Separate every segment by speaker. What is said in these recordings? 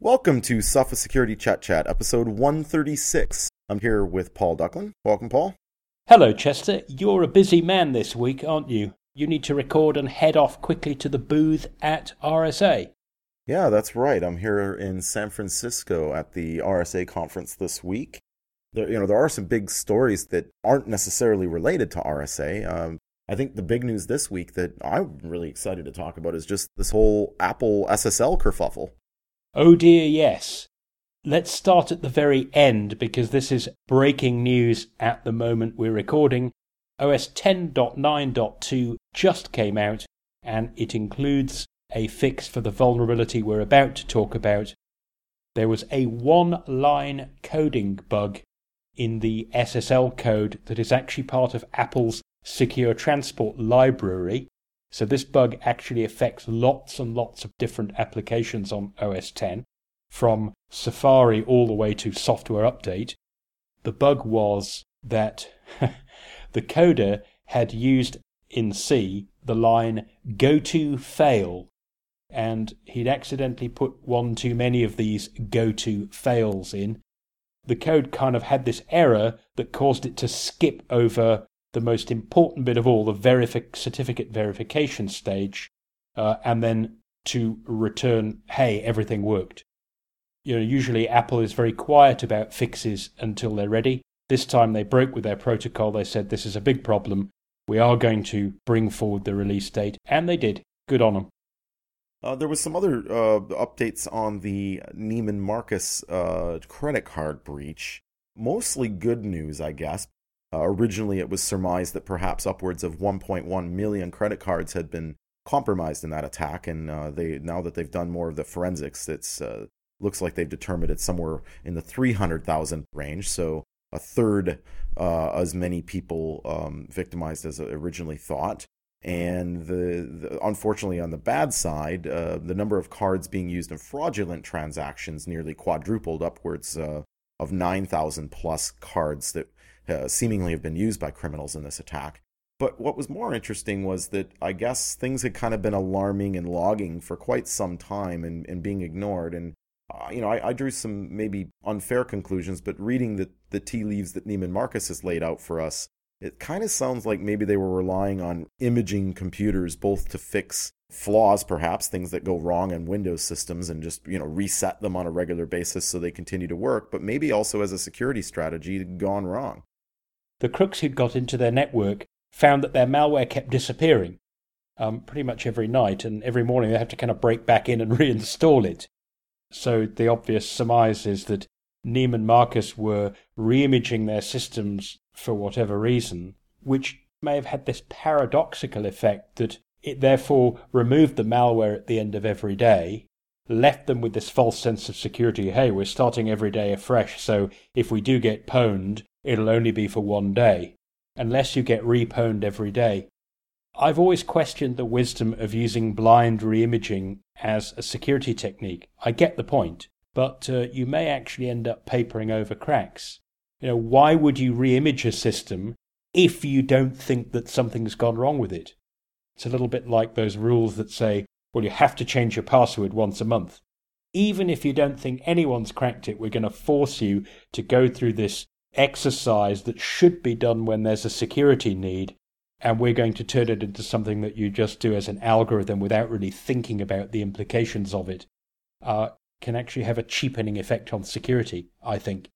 Speaker 1: Welcome to Sophos Security Chet Chat, episode 136. I'm here with Paul Ducklin. Welcome, Paul.
Speaker 2: Hello, Chester. You're a busy man this week, aren't you? You need to record and head off quickly to the booth at RSA.
Speaker 1: Yeah, that's right. I'm here in San Francisco at the RSA conference this week. There, you know, there are some big stories that aren't necessarily related to RSA. Um, I think the big news this week that I'm really excited to talk about is just this whole Apple SSL kerfuffle.
Speaker 2: Oh dear, yes. Let's start at the very end because this is breaking news at the moment we're recording. OS 10.9.2 just came out and it includes a fix for the vulnerability we're about to talk about. There was a one line coding bug in the SSL code that is actually part of Apple's secure transport library. So this bug actually affects lots and lots of different applications on OS 10, from Safari all the way to software update. The bug was that the coder had used in C the line go to fail, and he'd accidentally put one too many of these go to fails in, the code kind of had this error that caused it to skip over the most important bit of all, the verifi- certificate verification stage, uh, and then to return, hey, everything worked. You know, usually Apple is very quiet about fixes until they're ready. This time they broke with their protocol. They said this is a big problem. We are going to bring forward the release date, and they did. Good on them.
Speaker 1: Uh, there was some other uh, updates on the Neiman Marcus uh, credit card breach. Mostly good news, I guess. Uh, originally, it was surmised that perhaps upwards of 1.1 million credit cards had been compromised in that attack, and uh, they now that they've done more of the forensics, it uh, looks like they've determined it's somewhere in the 300,000 range. So a third as many people um, victimized as originally thought. And the, the, unfortunately, on the bad side, uh, the number of cards being used in fraudulent transactions nearly quadrupled, upwards uh, of 9,000 plus cards that uh, seemingly have been used by criminals in this attack. But what was more interesting was that I guess things had kind of been alarming and logging for quite some time and, and being ignored. And, uh, you know, I, I, drew some maybe unfair conclusions, but reading the, the tea leaves that Neiman Marcus has laid out for us, it kind of sounds like maybe they were relying on imaging computers both to fix flaws perhaps things that go wrong in windows systems and just you know reset them on a regular basis so they continue to work but maybe also as a security strategy gone wrong
Speaker 2: the crooks who'd got into their network found that their malware kept disappearing um, pretty much every night and every morning they have to kind of break back in and reinstall it so the obvious surmise is that Neiman Marcus were reimaging their systems for whatever reason, which may have had this paradoxical effect that it therefore removed the malware at the end of every day, left them with this false sense of security. Hey, we're starting every day afresh, so if we do get pwned, it'll only be for one day, unless you get repwned every day. I've always questioned the wisdom of using blind reimaging as a security technique. I get the point, but uh, you may actually end up papering over cracks. You know, why would you reimage a system if you don't think that something's gone wrong with it? It's a little bit like those rules that say, well, you have to change your password once a month. Even if you don't think anyone's cracked it, we're going to force you to go through this exercise that should be done when there's a security need, and we're going to turn it into something that you just do as an algorithm without really thinking about the implications of it. Uh, can actually have a cheapening effect on security, I think.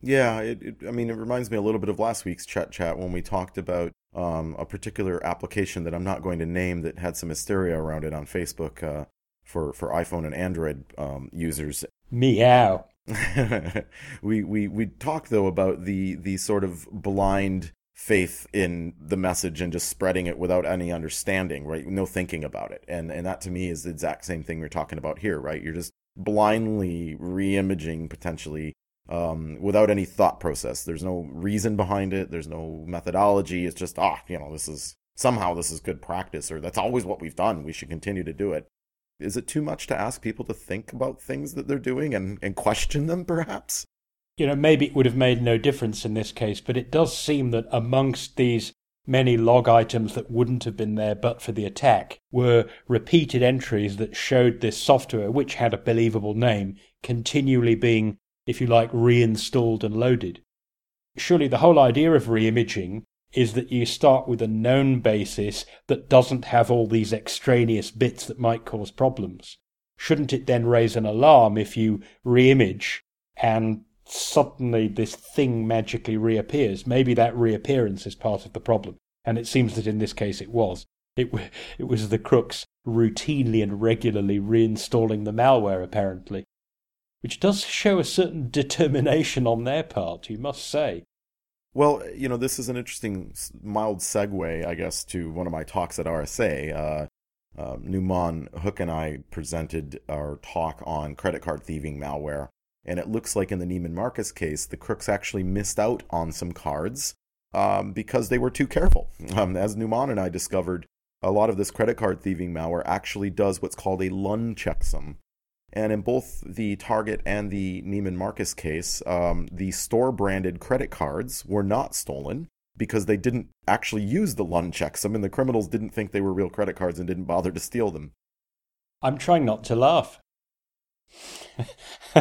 Speaker 1: Yeah, it, it, I mean, it reminds me a little bit of last week's Chet Chat when we talked about um, a particular application that I'm not going to name that had some hysteria around it on Facebook uh, for for iPhone and Android um, users.
Speaker 2: Meow.
Speaker 1: we we we talked though about the the sort of blind faith in the message and just spreading it without any understanding, right? No thinking about it, and and that to me is the exact same thing we're talking about here, right? You're just blindly re-imaging potentially um, without any thought process. There's no reason behind it. There's no methodology. It's just ah, you know, this is somehow this is good practice, or that's always what we've done. We should continue to do it. Is it too much to ask people to think about things that they're doing and, and question them, perhaps?
Speaker 2: You know, maybe it would have made no difference in this case, but it does seem that amongst these many log items that wouldn't have been there but for the attack were repeated entries that showed this software, which had a believable name, continually being, if you like, reinstalled and loaded. Surely the whole idea of reimaging is that you start with a known basis that doesn't have all these extraneous bits that might cause problems. Shouldn't it then raise an alarm if you reimage and suddenly this thing magically reappears? Maybe that reappearance is part of the problem. And it seems that in this case it was. It, it was the crooks routinely and regularly reinstalling the malware, apparently. Which does show a certain determination on their part, you must say.
Speaker 1: Well, you know, this is an interesting mild segue, I guess, to one of my talks at RSA. Uh, uh, Numaan Huq and I presented our talk on credit card thieving malware, and it looks like in the Neiman Marcus case, the crooks actually missed out on some cards um, because they were too careful. Um, as Numaan and I discovered, a lot of this credit card thieving malware actually does what's called a Luhn checksum, and in both the Target and the Neiman Marcus case, um, the store branded credit cards were not stolen because they didn't actually use the Luhn checksum and the criminals didn't think they were real credit cards and didn't bother to steal them.
Speaker 2: I'm trying not to laugh.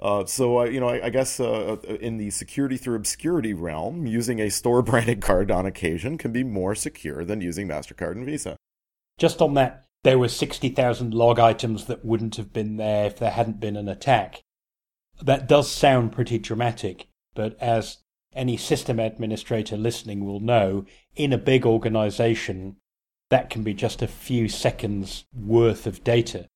Speaker 1: uh, so, uh, you know, I, I guess uh, uh, in the security through obscurity realm, using a store branded card on occasion can be more secure than using MasterCard and Visa.
Speaker 2: Just on that there were 60,000 log items that wouldn't have been there if there hadn't been an attack. That does sound pretty dramatic, but as any system administrator listening will know, in a big organization, that can be just a few seconds worth of data.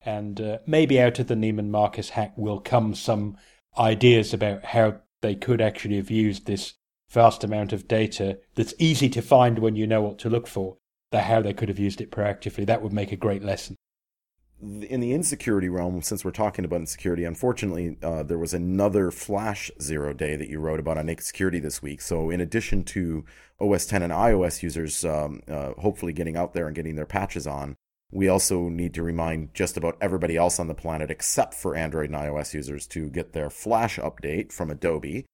Speaker 2: And uh, maybe out of the Neiman Marcus hack will come some ideas about how they could actually have used this vast amount of data that's easy to find when you know what to look for the how they could have used it proactively. That would make a great lesson.
Speaker 1: In the insecurity realm, since we're talking about insecurity, unfortunately, uh, there was another flash zero day that you wrote about on Naked Security this week. So, in addition to OS 10 and iOS users um, uh, hopefully getting out there and getting their patches on, we also need to remind just about everybody else on the planet, except for Android and iOS users, to get their Flash update from Adobe.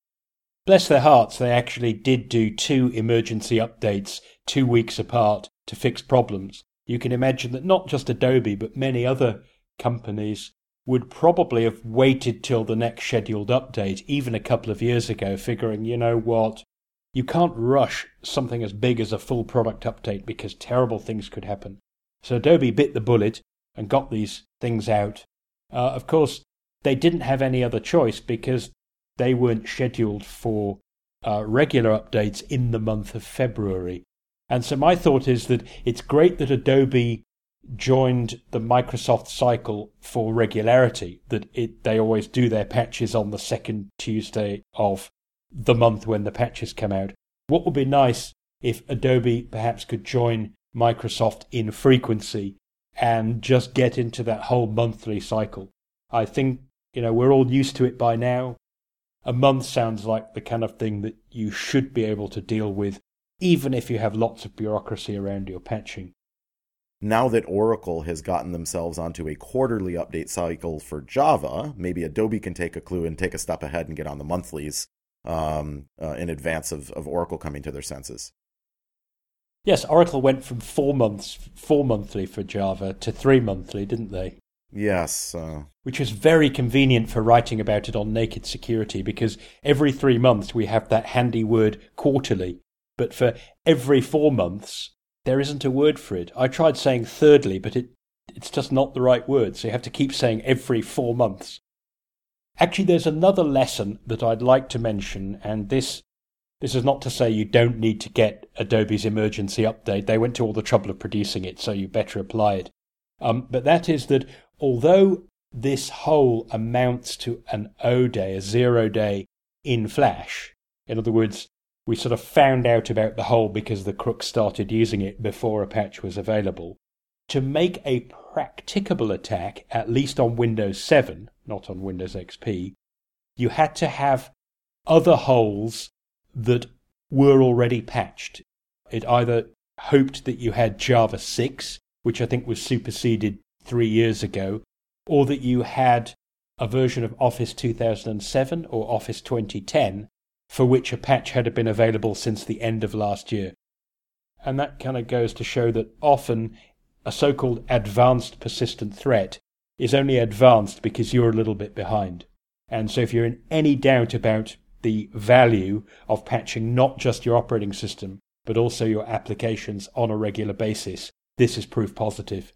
Speaker 2: Bless their hearts, they actually did do two emergency updates two weeks apart to fix problems, you can imagine that not just Adobe, but many other companies would probably have waited till the next scheduled update, even a couple of years ago, figuring, you know what, you can't rush something as big as a full product update because terrible things could happen. So Adobe bit the bullet and got these things out. Uh, of course, they didn't have any other choice because they weren't scheduled for uh, regular updates in the month of February. And so my thought is that it's great that Adobe joined the Microsoft cycle for regularity, that it, they always do their patches on the second Tuesday of the month when the patches come out. What would be nice if Adobe perhaps could join Microsoft in frequency and just get into that whole monthly cycle. I think, you know, we're all used to it by now. A month sounds like the kind of thing that you should be able to deal with even if you have lots of bureaucracy around your patching.
Speaker 1: Now that Oracle has gotten themselves onto a quarterly update cycle for Java, maybe Adobe can take a clue and take a step ahead and get on the monthlies um, uh, in advance of, of Oracle coming to their senses.
Speaker 2: Yes, Oracle went from four months, four monthly for Java to three monthly, didn't they?
Speaker 1: Yes. Uh...
Speaker 2: Which was very convenient for writing about it on Naked Security because every three months we have that handy word quarterly but for every four months, there isn't a word for it. I tried saying thirdly, but it, it's just not the right word, so you have to keep saying every four months. Actually, there's another lesson that I'd like to mention, and this this is not to say you don't need to get Adobe's emergency update. They went to all the trouble of producing it, so you better apply it. Um, but that is that although this whole amounts to an O day, a zero day in Flash, in other words, we sort of found out about the hole because the crooks started using it before a patch was available. To make a practicable attack, at least on Windows 7, not on Windows XP, you had to have other holes that were already patched. It either hoped that you had Java 6, which I think was superseded three years ago, or that you had a version of Office 2007 or Office 2010 for which a patch had been available since the end of last year. And that kind of goes to show that often a so called advanced persistent threat is only advanced because you're a little bit behind. And so if you're in any doubt about the value of patching not just your operating system, but also your applications on a regular basis, this is proof positive.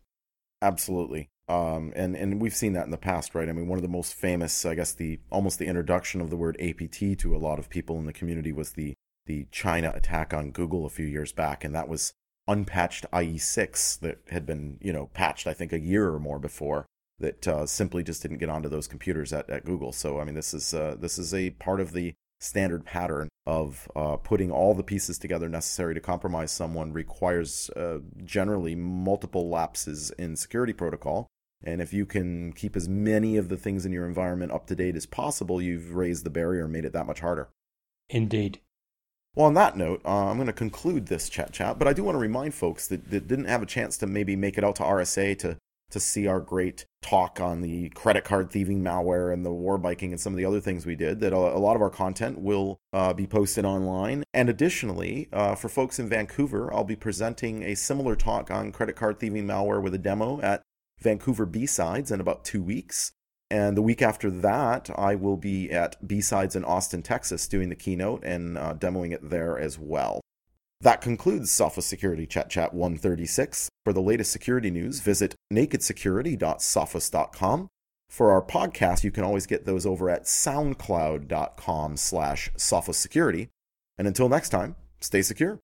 Speaker 1: Absolutely. Um, and and we've seen that in the past, right? I mean, one of the most famous, I guess, the almost the introduction of the word APT to a lot of people in the community was the the China attack on Google a few years back, and that was unpatched IE6 that had been you know patched, I think, a year or more before that uh, simply just didn't get onto those computers at, at Google. So I mean, this is uh, this is a part of the standard pattern of uh, putting all the pieces together necessary to compromise someone requires uh, generally multiple lapses in security protocol. And if you can keep as many of the things in your environment up to date as possible, you've raised the barrier and made it that much harder.
Speaker 2: Indeed.
Speaker 1: Well, on that note, uh, I'm going to conclude this Chet Chat, but I do want to remind folks that, that didn't have a chance to maybe make it out to RSA to to see our great talk on the credit card thieving malware and the war biking and some of the other things we did, that a, lot of our content will uh, be posted online. And additionally, uh, for folks in Vancouver, I'll be presenting a similar talk on credit card thieving malware with a demo at Vancouver B-Sides in about two weeks. And the week after that, I will be at B-Sides in Austin, Texas, doing the keynote and uh, demoing it there as well. That concludes Sophos Security Chet Chat 136. For the latest security news, visit nakedsecurity.sophos.com. For our podcast, you can always get those over at soundcloud.com slash security. And until next time, stay secure.